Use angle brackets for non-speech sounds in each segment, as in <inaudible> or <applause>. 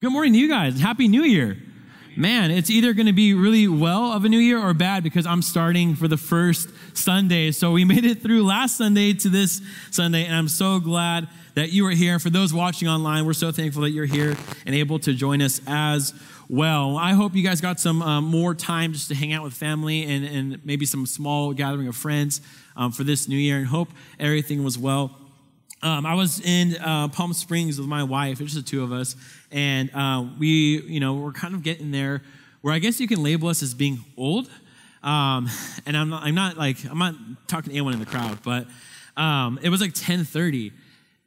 Good morning to you guys. Happy New Year. Man, it's either going to be really well of a new year or bad because I'm starting for the first Sunday. So we <laughs> made it through last Sunday to this Sunday, and I'm so glad that you are here. For those watching online, we're so thankful that you're here and able to join us as well. I hope you guys got some um, more time just to hang out with family and, and maybe some small gathering of friends um, for this new year, and hope everything was well. Um, I was in uh, Palm Springs with my wife, it's just the two of us, and uh, we, you know, we're kind of getting there where I guess you can label us as being old. Um, <laughs> and I'm not, I'm not like, I'm not talking to anyone in the crowd, but um, it was like 1030.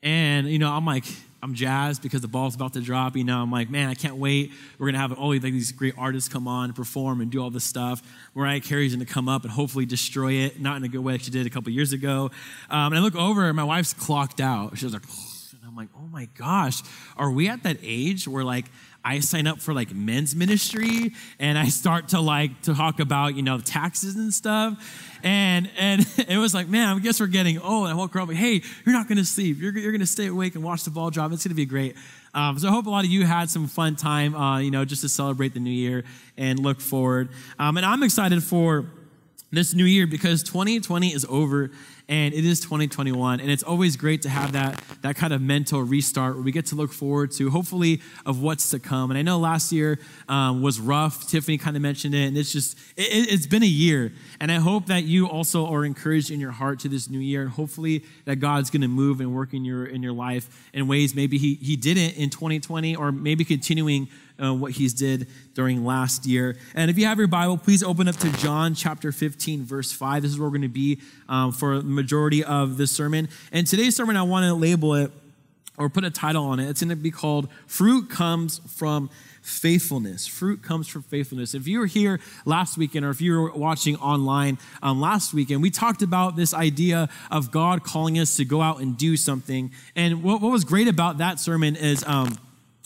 And, you know, I'm like, I'm jazzed because the ball's about to drop. You know, I'm like, man, I can't wait. We're gonna have all these great artists come on and perform and do all this stuff. Mariah Carey's gonna come up and hopefully destroy it, not in a good way like she did a couple years ago. Um, and I look over, and my wife's clocked out. She's like, and I'm like, oh my gosh, are we at that age where like I sign up for like men's ministry and I start to like to talk about, you know, taxes and stuff. And and <laughs> it was like, man, I guess we're getting old. And I woke her up like, hey, you're not gonna sleep. You're, you're gonna stay awake and watch the ball drop. It's gonna be great. Um, so I hope a lot of you had some fun time, uh, you know, just to celebrate the new year and look forward. Um, and I'm excited for this new year because 2020 is over and it is 2021 and it's always great to have that that kind of mental restart where we get to look forward to hopefully of what's to come. And i know last year um, was rough. Tiffany kind of mentioned it and it's just it, has been a year. And i hope that you also are encouraged in your heart to this new year and hopefully that god's going to move and work in your in your life in ways maybe he, he didn't in 2020 or maybe continuing uh, what he's did during last year. And if you have your Bible, please open up to John chapter 15, verse 5. This is where we're going to be um, for the majority of this sermon. And today's sermon, I want to label it or put a title on it. It's going to be called Fruit Comes from Faithfulness. Fruit comes from faithfulness. If you were here last weekend or if you were watching online um, last weekend, we talked about this idea of God calling us to go out and do something. And what, what was great about that sermon is um,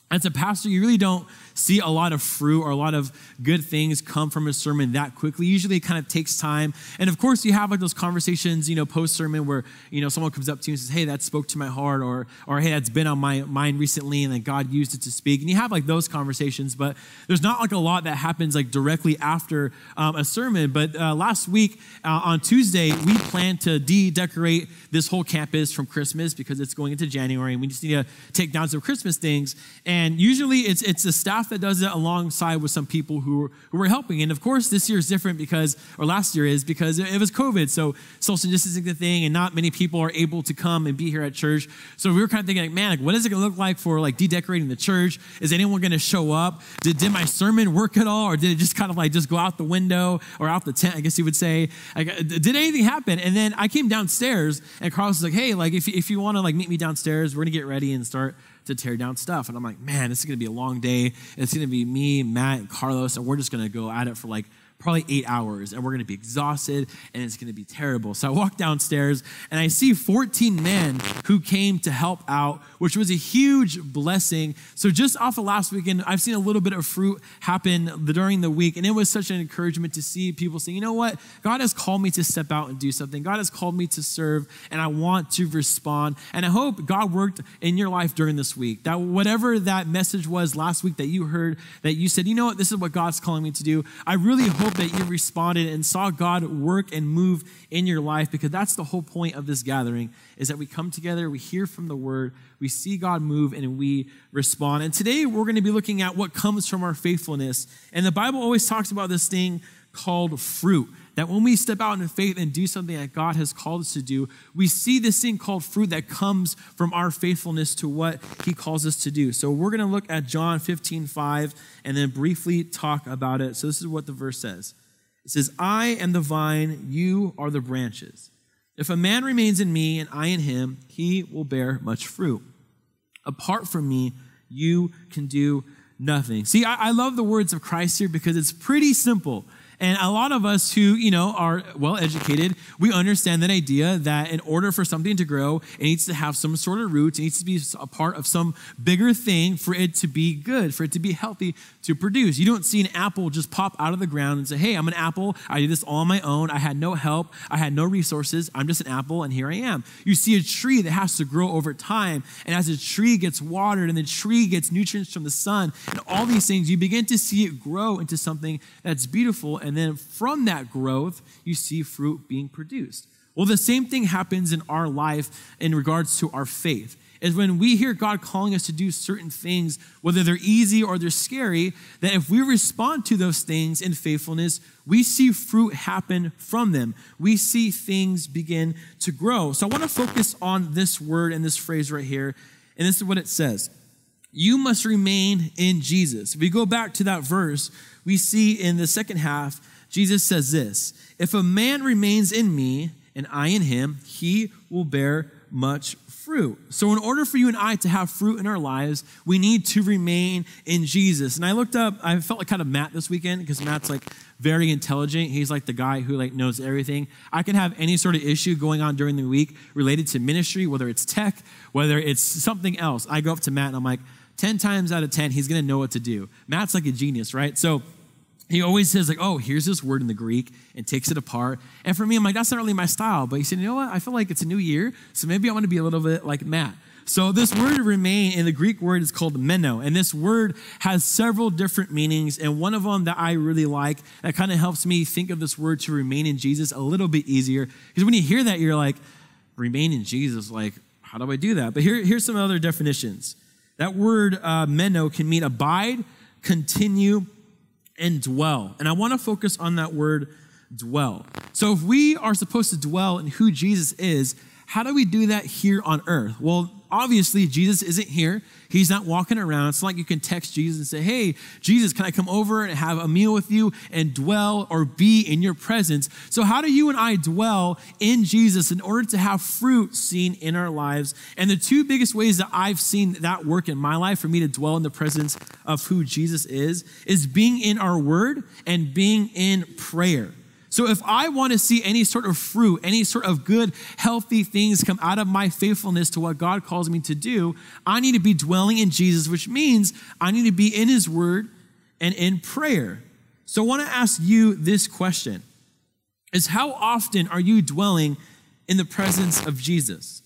as a pastor, you really don't see a lot of fruit or a lot of good things come from a sermon that quickly. Usually it kind of takes time. And of course, you have like those conversations, you know, post sermon where, you know, someone comes up to you and says, Hey, that spoke to my heart, or, or Hey, that's been on my mind recently, and then God used it to speak. And you have like those conversations, but there's not like a lot that happens like directly after um, a sermon. But uh, last week uh, on Tuesday, we planned to de decorate this whole campus from Christmas because it's going into January and we just need to take down some Christmas things. And usually it's, it's the staff staff that does it alongside with some people who, who were helping. And of course, this year is different because, or last year is because it, was COVID. So social distancing the thing, and not many people are able to come and be here at church. So we were kind of thinking, like, man, like, what is it going to look like for like dedecorating the church? Is anyone going to show up? Did, did my sermon work at all, or did it just kind of like just go out the window or out the tent? I guess you would say. Like, uh, did anything happen? And then I came downstairs, and Carlos was like, hey, like if if you want to like meet me downstairs, we're gonna get ready and start to tear down stuff. And I'm like, man, this is going to be a long day. It's going to be me, Matt, and Carlos, and we're just going to go at it for like probably eight hours and we're going to be exhausted and it's going to be terrible. So I walk downstairs and I see 14 men who came to help out, which was a huge blessing. So just off of last weekend, I've seen a little bit of fruit happen during the week and it was such an encouragement to see people saying, you know what? God has called me to step out and do something. God has called me to serve and I want to respond. And I hope God worked in your life during this week. That whatever that message was last week that you heard, that you said, you know what? This is what God's calling me to do. I really hope hope that you responded and saw God work and move in your life because that's the whole point of this gathering is that we come together, we hear from the word, we see God move and we respond. And today we're going to be looking at what comes from our faithfulness. And the Bible always talks about this thing called fruit. That when we step out in faith and do something that God has called us to do, we see this thing called fruit that comes from our faithfulness to what He calls us to do. So we're going to look at John 15, 5, and then briefly talk about it. So this is what the verse says It says, I am the vine, you are the branches. If a man remains in me and I in him, he will bear much fruit. Apart from me, you can do nothing. See, I, I love the words of Christ here because it's pretty simple. And a lot of us who, you know, are well educated, we understand that idea that in order for something to grow, it needs to have some sort of roots, it needs to be a part of some bigger thing for it to be good, for it to be healthy to produce. You don't see an apple just pop out of the ground and say, hey, I'm an apple. I did this all on my own. I had no help. I had no resources. I'm just an apple, and here I am. You see a tree that has to grow over time. And as a tree gets watered and the tree gets nutrients from the sun and all these things, you begin to see it grow into something that's beautiful and then from that growth, you see fruit being produced. Well, the same thing happens in our life in regards to our faith. Is when we hear God calling us to do certain things, whether they're easy or they're scary, that if we respond to those things in faithfulness, we see fruit happen from them. We see things begin to grow. So I want to focus on this word and this phrase right here. And this is what it says You must remain in Jesus. If we go back to that verse, we see in the second half, Jesus says this If a man remains in me and I in him, he will bear much fruit. So, in order for you and I to have fruit in our lives, we need to remain in Jesus. And I looked up, I felt like kind of Matt this weekend because Matt's like very intelligent. He's like the guy who like knows everything. I can have any sort of issue going on during the week related to ministry, whether it's tech, whether it's something else. I go up to Matt and I'm like, 10 times out of 10, he's going to know what to do. Matt's like a genius, right? So, he always says like oh here's this word in the greek and takes it apart. And for me i'm like that's not really my style. But he said you know what? I feel like it's a new year so maybe i want to be a little bit like matt. So this word remain in the greek word is called meno and this word has several different meanings and one of them that i really like that kind of helps me think of this word to remain in jesus a little bit easier because when you hear that you're like remain in jesus? Like how do i do that? But here, here's some other definitions. That word uh, meno can mean abide continue and dwell. And I want to focus on that word dwell. So if we are supposed to dwell in who Jesus is, how do we do that here on earth? Well, obviously, Jesus isn't here. He's not walking around. It's like you can text Jesus and say, Hey, Jesus, can I come over and have a meal with you and dwell or be in your presence? So, how do you and I dwell in Jesus in order to have fruit seen in our lives? And the two biggest ways that I've seen that work in my life for me to dwell in the presence of who Jesus is, is being in our word and being in prayer. So if I want to see any sort of fruit, any sort of good, healthy things come out of my faithfulness to what God calls me to do, I need to be dwelling in Jesus, which means I need to be in His Word and in prayer. So I want to ask you this question is how often are you dwelling in the presence of Jesus?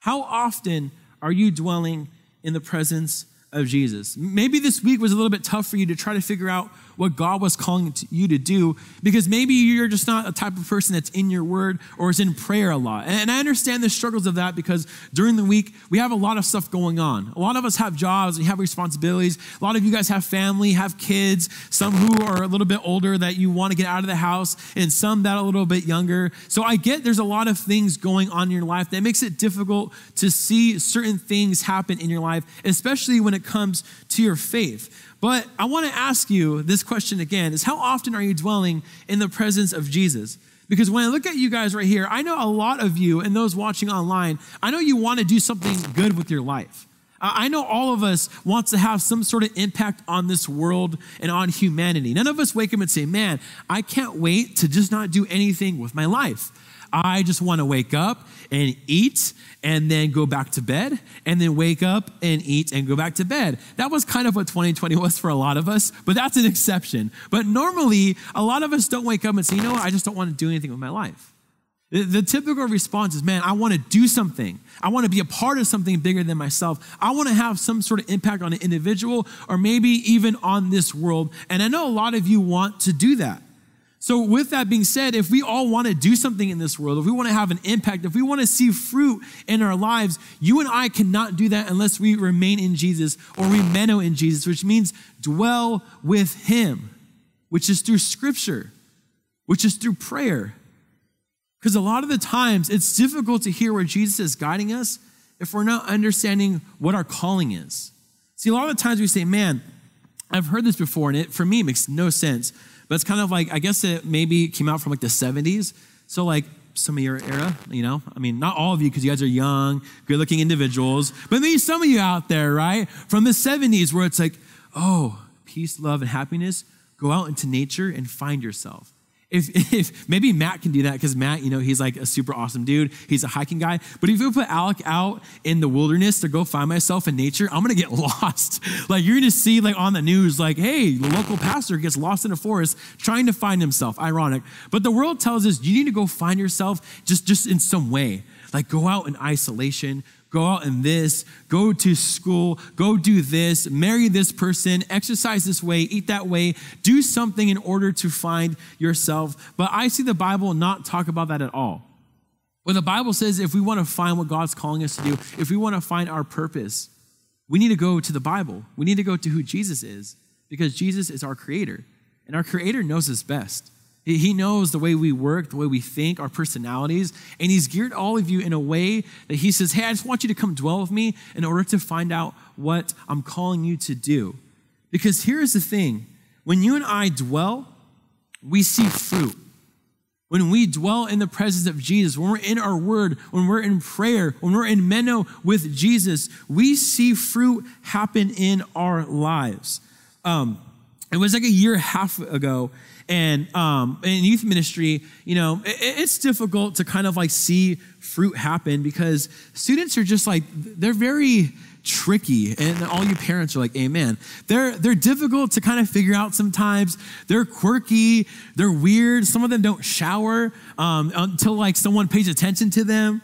How often are you dwelling in the presence of Jesus? Maybe this week was a little bit tough for you to try to figure out what God was calling you to do because maybe you're just not a type of person that's in your word or is in prayer a lot. And I understand the struggles of that because during the week, we have a lot of stuff going on. A lot of us have jobs, we have responsibilities. A lot of you guys have family, have kids, some who are a little bit older that you want to get out of the house, and some that are a little bit younger. So I get there's a lot of things going on in your life that makes it difficult to see certain things happen in your life, especially when it comes to your faith. But I want to ask you this question again is how often are you dwelling in the presence of Jesus? Because when I look at you guys right here, I know a lot of you and those watching online, I know you want to do something good with your life. I know all of us wants to have some sort of impact on this world and on humanity. None of us wake up and say, "Man, I can't wait to just not do anything with my life." I just want to wake up and eat and then go back to bed and then wake up and eat and go back to bed. That was kind of what 2020 was for a lot of us, but that's an exception. But normally, a lot of us don't wake up and say, you know what, I just don't want to do anything with my life. The, the typical response is, man, I want to do something. I want to be a part of something bigger than myself. I want to have some sort of impact on an individual or maybe even on this world. And I know a lot of you want to do that. So, with that being said, if we all want to do something in this world, if we want to have an impact, if we want to see fruit in our lives, you and I cannot do that unless we remain in Jesus or we meno in Jesus, which means dwell with Him, which is through Scripture, which is through prayer. Because a lot of the times it's difficult to hear where Jesus is guiding us if we're not understanding what our calling is. See, a lot of the times we say, man, I've heard this before, and it for me makes no sense. But it's kind of like, I guess it maybe came out from like the 70s. So, like, some of your era, you know? I mean, not all of you because you guys are young, good looking individuals, but maybe some of you out there, right? From the 70s where it's like, oh, peace, love, and happiness go out into nature and find yourself. If, if maybe Matt can do that because Matt, you know, he's like a super awesome dude. He's a hiking guy. But if you put Alec out in the wilderness to go find myself in nature, I'm gonna get <laughs> lost. like you're gonna see like on the news, like, hey, the local pastor gets lost in a forest trying to find himself. Ironic. But the world tells us you need to go find yourself just, just in some way. Like go out in isolation, go out in this, go to school, go do this, marry this person, exercise this way, eat that way, do something in order to find yourself. But I see the Bible not talk about that at all. When the Bible says if we want to find what God's calling us to do, if we want to find our purpose, we need to go to the Bible. We need to go to who Jesus is because Jesus is our creator and our creator knows us best. He knows the way we work, the way we think, our personalities, and He's geared all of you in a way that He says, Hey, I just want you to come dwell with me in order to find out what I'm calling you to do. Because here's the thing when you and I dwell, we see fruit. When we dwell in the presence of Jesus, when we're in our word, when we're in prayer, when we're in meno with Jesus, we see fruit happen in our lives. Um, it was like a year and a half ago, and um, in youth ministry, you know, it, it's difficult to kind of like see fruit happen because students are just like, they're very tricky. And all you parents are like, amen. They're, they're difficult to kind of figure out sometimes. They're quirky, they're weird. Some of them don't shower um, until like someone pays attention to them.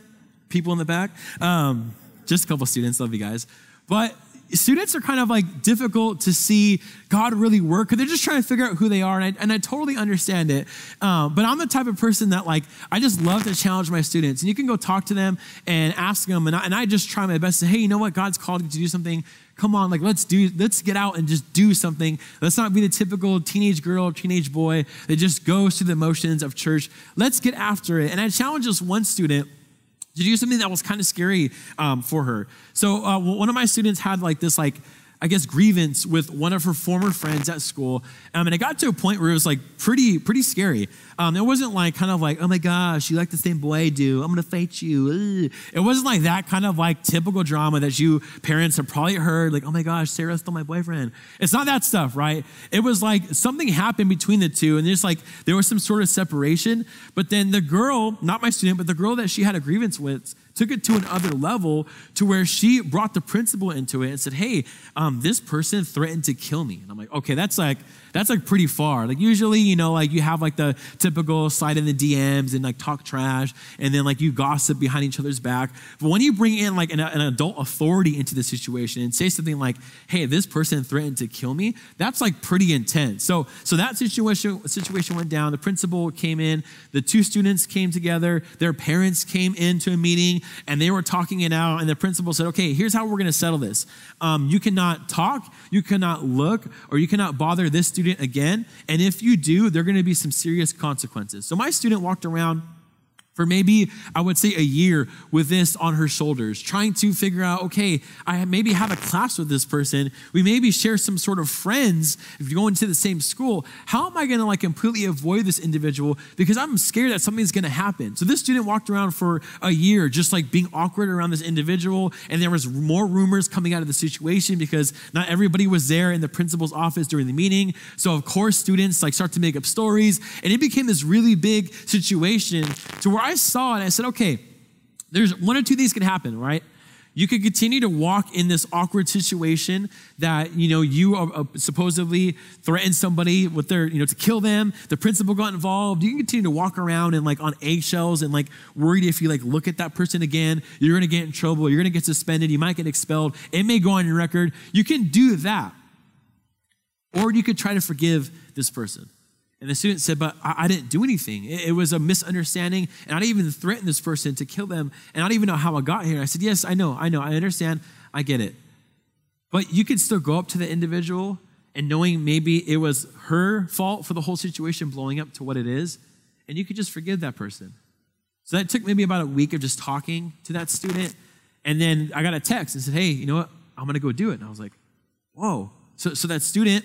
People in the back. Um, just a couple students, love you guys. But students are kind of like difficult to see God really work because they're just trying to figure out who they are. And I, and I totally understand it. Um, but I'm the type of person that like, I just love to challenge my students. And you can go talk to them and ask them. And I, and I just try my best to hey, you know what? God's called you to do something. Come on, like let's do, let's get out and just do something. Let's not be the typical teenage girl, teenage boy that just goes through the motions of church. Let's get after it. And I challenged this one student to do something that was kind of scary um, for her. So uh, one of my students had like this like I guess, grievance with one of her former friends at school. Um, and it got to a point where it was like pretty, pretty scary. Um, it wasn't like kind of like, oh my gosh, you like the same boy I do. I'm going to fight you. Ugh. It wasn't like that kind of like typical drama that you parents have probably heard, like, oh my gosh, Sarah stole my boyfriend. It's not that stuff, right? It was like something happened between the two, and there's like, there was some sort of separation. But then the girl, not my student, but the girl that she had a grievance with, took it to another level to where she brought the principal into it and said, Hey, um, this person threatened to kill me. And I'm like, Okay, that's like, that's like pretty far. Like usually, you know, like you have like the typical slide in the DMs and like talk trash and then like you gossip behind each other's back. But when you bring in like an, an adult authority into the situation and say something like, hey, this person threatened to kill me, that's like pretty intense. So, so that situation, situation went down. The principal came in, the two students came together, their parents came into a meeting and they were talking it out. And the principal said, okay, here's how we're going to settle this. Um, you cannot talk, you cannot look, or you cannot bother this student again. And if you do, there are going to be some serious consequences. So my student walked around for maybe, I would say, a year with this on her shoulders, trying to figure out, okay, I maybe have a class with this person. We maybe share some sort of friends if you're going to the same school. How am I going to like completely avoid this individual because I'm scared that something's going to happen? So this student walked around for a year just like being awkward around this individual. And there was more rumors coming out of the situation because not everybody was there in the principal's office during the meeting. So of course, students like start to make up stories. And it became this really big situation to where I saw it, I said, okay, there's one or two things can happen, right? You could continue to walk in this awkward situation that, you know, you are, uh, supposedly threatened somebody with their, you know, to kill them. The principal got involved. You can continue to walk around and like on eggshells and like worried if you like look at that person again, you're to get in trouble. You're to get suspended. You might get expelled. It may go on your record. You can do that. Or you could try to forgive this person. And the student said, But I, I didn't do anything. It, it, was a misunderstanding, and I didn't even threaten this person to kill them, and I don't even know how I got here. I said, Yes, I know, I know, I understand, I get it. But you could still go up to the individual and knowing maybe it was her fault for the whole situation blowing up to what it is, and you could just forgive that person. So that took maybe about a week of just talking to that student. And then I got a text and said, Hey, you know what? I'm going to go do it. And I was like, Whoa. So, so that student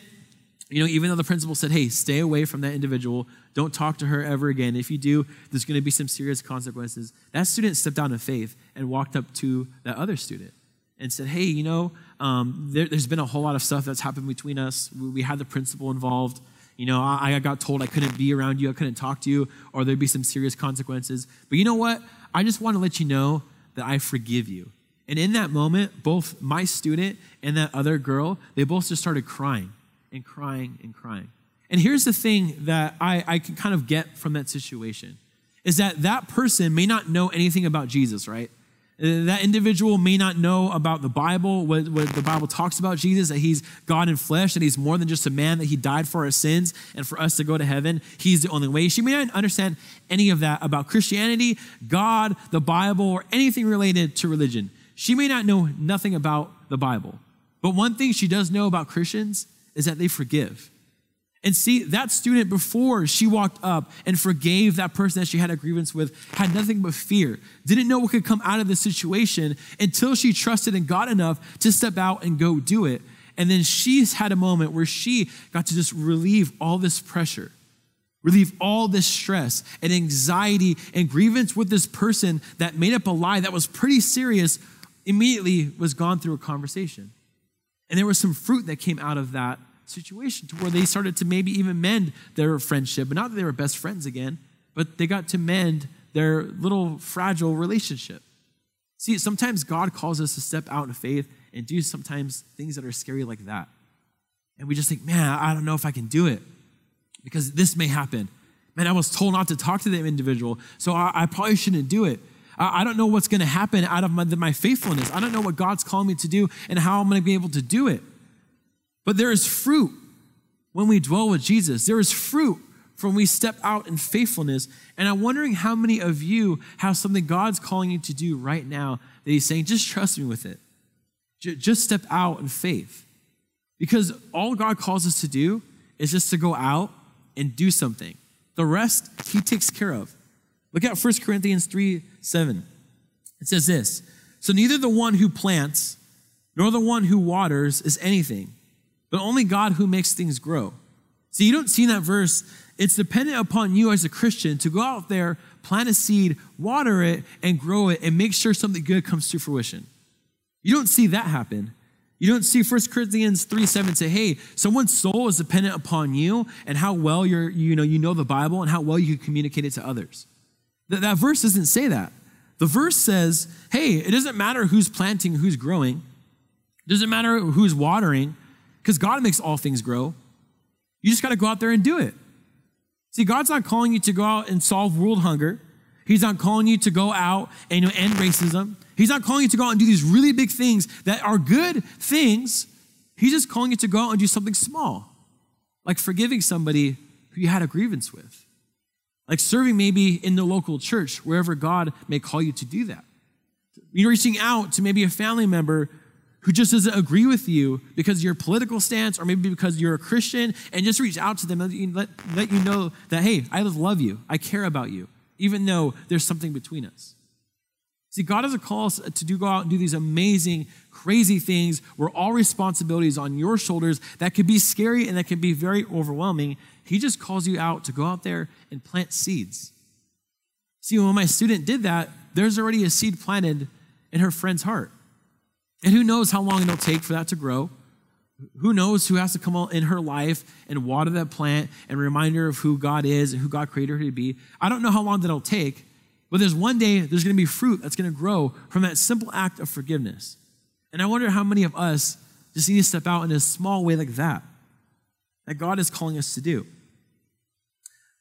you know, even though the principal said, hey, stay away from that individual, don't talk to her ever again. If you do, there's going to be some serious consequences. That student stepped out of faith and walked up to that other student and said, hey, you know, um, there, has been a whole lot of stuff that's happened between us. We, we had the principal involved You know, I, I got told I couldn't be around you, I couldn't talk to you, or there'd be some serious consequences. But you know what? I just want to let you know that I forgive you. And in that moment, both my student and that other girl, they both just started crying and crying and crying. And here's the thing that I, I can kind of get from that situation is that that person may not know anything about Jesus, right? That individual may not know about the Bible, what, what, the Bible talks about Jesus, that he's God in flesh, that he's more than just a man, that he died for our sins and for us to go to heaven. He's the only way. She may not understand any of that about Christianity, God, the Bible, or anything related to religion. She may not know nothing about the Bible. But one thing she does know about Christians is that they forgive. And see, that student, before she walked up and forgave that person that she had a grievance with, had nothing but fear. Didn't know what could come out of the situation until she trusted in God enough to step out and go do it. And then she's had a moment where she got to just relieve all this pressure, relieve all this stress and anxiety and grievance with this person that made up a lie that was pretty serious, immediately was gone through a conversation. And there was some fruit that came out of that situation to where they started to maybe even mend their friendship. But not that they were best friends again, but they got to mend their little fragile relationship. See, sometimes God calls us to step out in faith and do sometimes things that are scary like that. And we just think, man, I don't know if I can do it because this may happen. Man, I was told not to talk to that individual, so I, I probably shouldn't do it. I, don't know what's going to happen out of my, my faithfulness. I don't know what God's calling me to do and how I'm going to be able to do it. But there is fruit when we dwell with Jesus. There is fruit from when we step out in faithfulness. And I'm wondering how many of you have something God's calling you to do right now that He's saying, just trust me with it. Just step out in faith. Because all God calls us to do is just to go out and do something. The rest, He takes care of. Look at 1 Corinthians 3 7. It says this So neither the one who plants nor the one who waters is anything but only God who makes things grow. See, you don't see in that verse, it's dependent upon you as a Christian to go out there, plant a seed, water it, and grow it, and make sure something good comes to fruition. You don't see that happen. You don't see 1 Corinthians 3 7 say, hey, someone's soul is dependent upon you and how well you're, you know, you know the Bible and how well you can communicate it to others. That, that verse doesn't say that. The verse says, hey, it doesn't matter who's planting, who's growing. It doesn't matter who's watering because God makes all things grow. You just got to go out there and do it. See, God's not calling you to go out and solve world hunger. He's not calling you to go out and end racism. He's not calling you to go out and do these really big things that are good things. He's just calling you to go out and do something small, like forgiving somebody who you had a grievance with, like serving maybe in the local church, wherever God may call you to do that. You're reaching out to maybe a family member who just doesn't agree with you because of your political stance or maybe because you're a Christian and just reach out to them and let, let you know that, hey, I love you. I care about you, even though there's something between us. See, God has a call us to do, go out and do these amazing, crazy things where all responsibility is on your shoulders that could be scary and that can be very overwhelming. He just calls you out to go out there and plant seeds. See, when my student did that, there's already a seed planted in her friend's heart. And who knows how long it'll take for that to grow? Who knows who has to come in her life and water that plant and remind her of who God is and who God created her to be? I don't know how long that'll take, but there's one day there's going to be fruit that's going to grow from that simple act of forgiveness. And I wonder how many of us just need to step out in a small way like that, that God is calling us to do.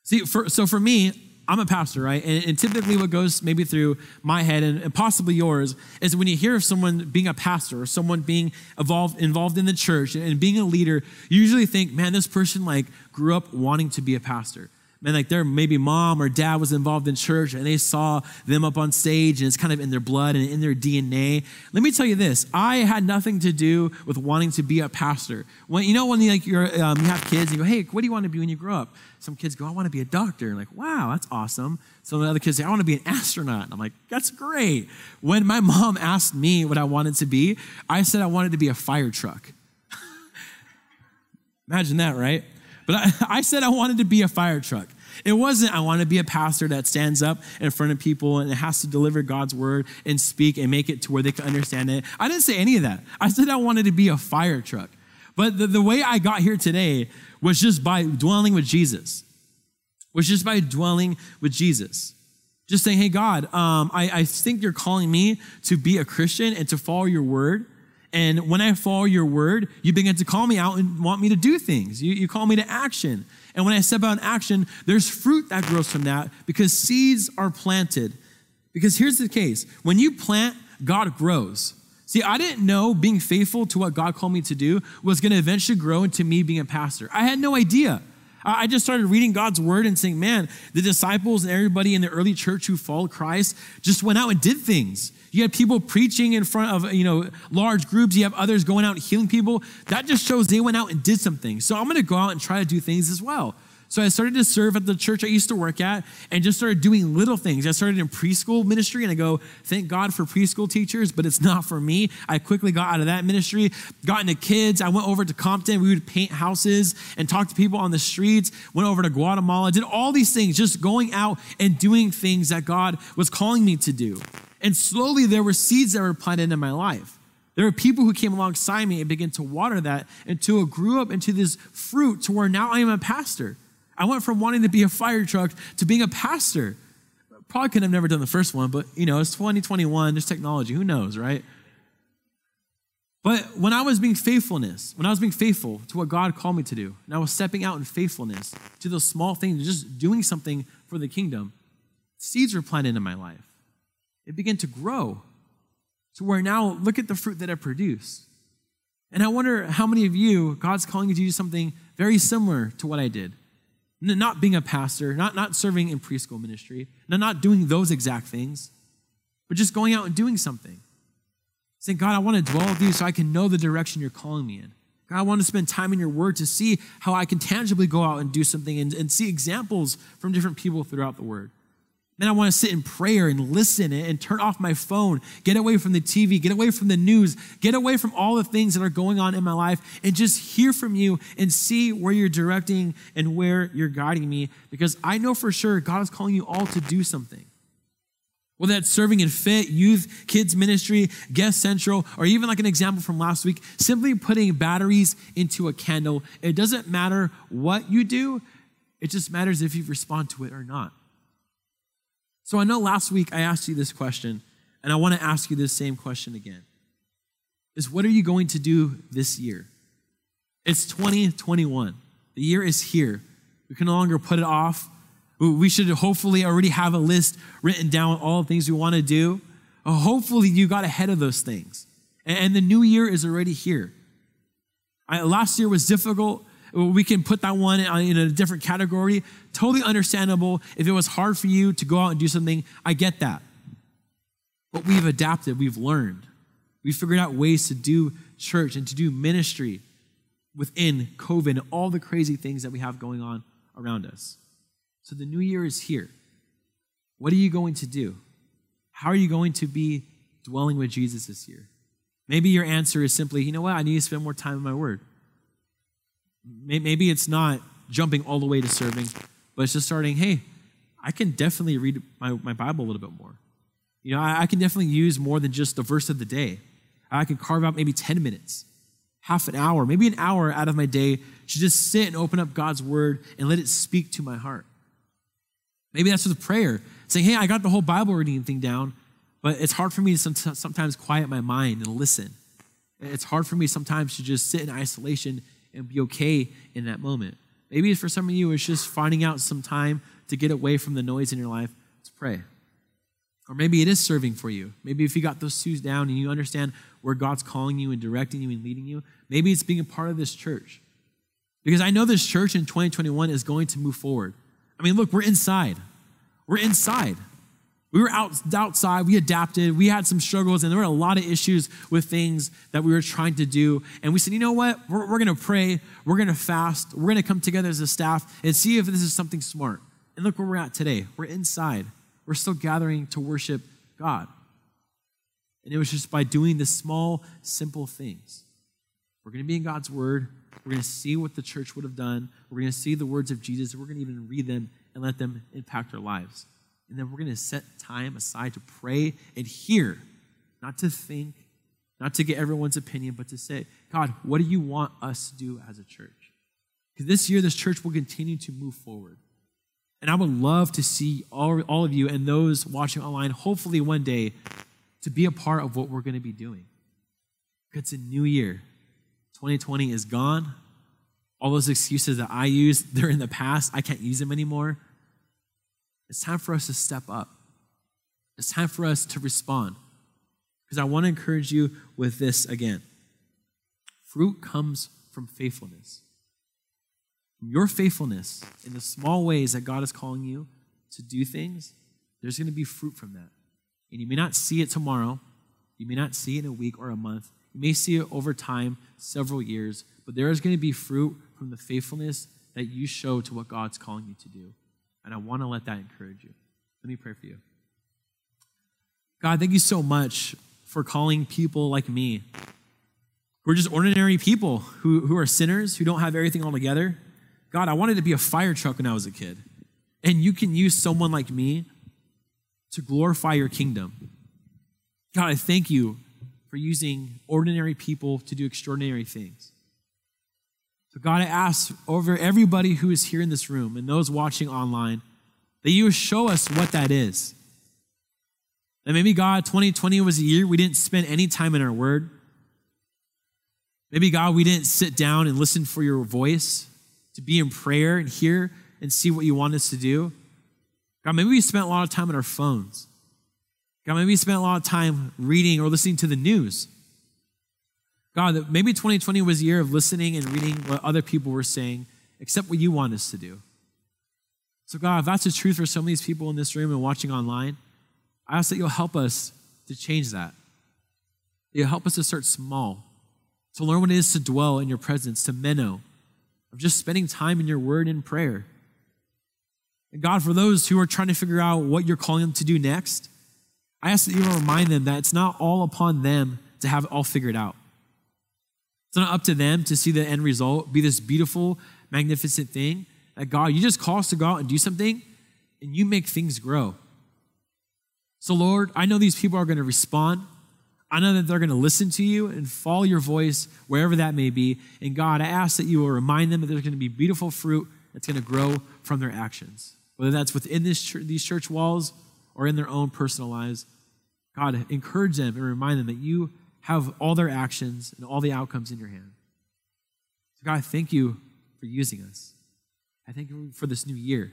See, for, so for me, I'm a pastor, right? And, and, typically, what goes maybe through my head and, and, possibly yours is when you hear of someone being a pastor or someone being involved involved in the church and being a leader, you usually think, man, this person like grew up wanting to be a pastor man, like their maybe mom or dad was involved in church and they saw them up on stage and it's kind of in their blood and in their DNA. Let me tell you this: I had nothing to do with wanting to be a pastor. When you know when you like you're, um, you have kids and you go, hey, what do you want to be when you grow up? Some kids go, I want to be a doctor. And like, wow, that's awesome. Some other kids say, I want to be an astronaut. And I'm like, that's great. When my mom asked me what I wanted to be, I said I wanted to be a fire truck. <laughs> Imagine that, right? But I, <laughs> I said I wanted to be a fire truck. It wasn't, I want to be a pastor that stands up in front of people and has to deliver God's word and speak and make it to where they can understand it. I didn't say any of that. I said I wanted to be a fire truck. But the, the way I got here today was just by dwelling with Jesus, was just by dwelling with Jesus. Just saying, hey, God, um, I, I think you're calling me to be a Christian and to follow your word. And when I follow your word, you begin to call me out and want me to do things. You, you call me to action. And when I step out in action, there's fruit that grows from that because seeds are planted. Because here's the case when you plant, God grows. See, I didn't know being faithful to what God called me to do was going to eventually grow into me being a pastor. I had no idea. I just started reading God's word and saying, man, the disciples and everybody in the early church who followed Christ just went out and did things. You have people preaching in front of, you know, large groups. You have others going out and healing people. That just shows they went out and did something. So I'm going to go out and try to do things as well. So I started to serve at the church I used to work at and just started doing little things. I started in preschool ministry and I go, thank God for preschool teachers, but it's not for me. I quickly got out of that ministry, got into kids. I went over to Compton. We would paint houses and talk to people on the streets, went over to Guatemala, did all these things, just going out and doing things that God was calling me to do. And slowly there were seeds that were planted in my life. There were people who came alongside me and began to water that until it grew up into this fruit to where now I am a pastor. I went from wanting to be a fire truck to being a pastor. Probably could have never done the first one, but you know, it's 2021, there's technology, who knows, right? But when I was being faithfulness, when I was being faithful to what God called me to do, and I was stepping out in faithfulness to those small things, just doing something for the kingdom, seeds were planted in my life. It began to grow to where now look at the fruit that I produce. And I wonder how many of you, God's calling you to do something very similar to what I did not being a pastor, not, not serving in preschool ministry, not, not doing those exact things, but just going out and doing something. Saying, God, I want to dwell with you so I can know the direction you're calling me in. God, I want to spend time in your word to see how I can tangibly go out and do something and, and see examples from different people throughout the word. Then I want to sit in prayer and listen and turn off my phone, get away from the TV, get away from the news, get away from all the things that are going on in my life, and just hear from you and see where you're directing and where you're guiding me. Because I know for sure God is calling you all to do something. Whether that's serving in fit, youth, kids ministry, guest central, or even like an example from last week, simply putting batteries into a candle. It doesn't matter what you do, it just matters if you respond to it or not. So I know last week I asked you this question, and I want to ask you this same question again. Is what are you going to do this year? It's 2021. The year is here. We can no longer put it off. We should hopefully already have a list written down with all the things we want to do. Uh, hopefully, you got ahead of those things. And the new year is already here. I, last year was difficult we can put that one uh, in a different category. Totally understandable. If it was hard for you to go out and do something, I get that. But we've adapted, we've learned. We've figured out ways to do church and to do ministry within COVID and all the crazy things that we have going on around us. So the new year is here. What are you going to do? How are you going to be dwelling with Jesus this year? Maybe your answer is simply, you know what, I need to spend more time in my word. Maybe it's not jumping all the way to serving, but it's just starting, hey, I can definitely read my, my Bible a little bit more. You know, I, I can definitely use more than just the verse of the day. I can carve out maybe 10 minutes, half an hour, maybe an hour out of my day to just sit and open up God's word and let it speak to my heart. Maybe that's with prayer, saying, hey, I got the whole Bible reading thing down, but it's hard for me to sometimes quiet my mind and listen. It's hard for me sometimes to just sit in isolation and be okay in that moment. Maybe for some of you, it's just finding out some time to get away from the noise in your life to pray. Or maybe it is serving for you. Maybe if you got those shoes down and you understand where God's calling you and directing you and leading you, maybe it's being a part of this church. Because I know this church in 2021 is going to move forward. I mean, look, we're inside. We're inside. We were out, outside, we adapted, we had some struggles, and there were a lot of issues with things that we were trying to do. And we said, you know what? We're, we're going to pray, we're going to fast, we're going to come together as a staff and see if this is something smart. And look where we're at today. We're inside, we're still gathering to worship God. And it was just by doing the small, simple things. We're going to be in God's word. We're going to see what the church would have done. We're going to see the words of Jesus. We're going to even read them and let them impact our lives. And then we're going to set time aside to pray and hear, not to think, not to get everyone's opinion, but to say, God, what do you want us to do as a church? Because this year, this church will continue to move forward. And I would love to see all, all of you and those watching online, hopefully one day, to be a part of what we're going to be doing. It's a new year. 2020 is gone. All those excuses that I used, <laughs> they're in the past. I can't use them anymore. It's time for us to step up. It's time for us to respond. Because I want to encourage you with this again. Fruit comes from faithfulness. From your faithfulness in the small ways that God is calling you to do things, there's going to be fruit from that. And you may not see it tomorrow, you may not see it in a week or a month, you may see it over time, several years, but there is going to be fruit from the faithfulness that you show to what God's calling you to do. And I want to let that encourage you. Let me pray for you. God, thank you so much for calling people like me, who are just ordinary people, who, who are sinners, who don't have everything all together. God, I wanted to be a fire truck when I was a kid. And you can use someone like me to glorify your kingdom. God, I thank you for using ordinary people to do extraordinary things. So, God, I ask over everybody who is here in this room and those watching online that you show us what that is. And maybe, God, 2020 was a year we didn't spend any time in our word. Maybe, God, we didn't sit down and listen for your voice, to be in prayer and hear and see what you want us to do. God, maybe we spent a lot of time on our phones. God, maybe we spent a lot of time reading or listening to the news. God, maybe 2020 was a year of listening and reading what other people were saying, except what you want us to do. So, God, if that's the truth for some of these people in this room and watching online, I ask that you'll help us to change that. You'll help us to start small, to learn what it is to dwell in your presence, to meno, of just spending time in your word and prayer. And God, for those who are trying to figure out what you're calling them to do next, I ask that you remind them that it's not all upon them to have it all figured out. It's not up to them to see the end result be this beautiful, magnificent thing. That God, you just call us to go out and do something, and you make things grow. So, Lord, I know these people are going to respond. I know that they're going to listen to you and follow your voice wherever that may be. And God, I ask that you will remind them that there's going to be beautiful fruit that's going to grow from their actions, whether that's within this these church walls or in their own personal lives. God, encourage them and remind them that you have all their actions and all the outcomes in your hand. So, God, thank you for using us. I thank you for this new year.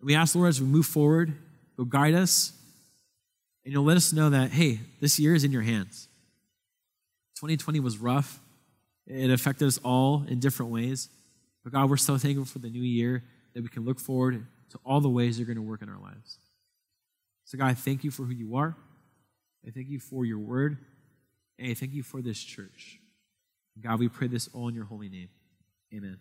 And we ask, Lord, as we move forward, you'll guide us and you'll let us know that, hey, this year is in your hands. 2020 was rough, it affected us all in different ways. But God, we're so thankful for the new year that we can look forward to all the ways you're going to work in our lives. So, God, I thank you for who you are. I thank you for your word. I thank you for this church. God, we pray this all in your holy name. Amen.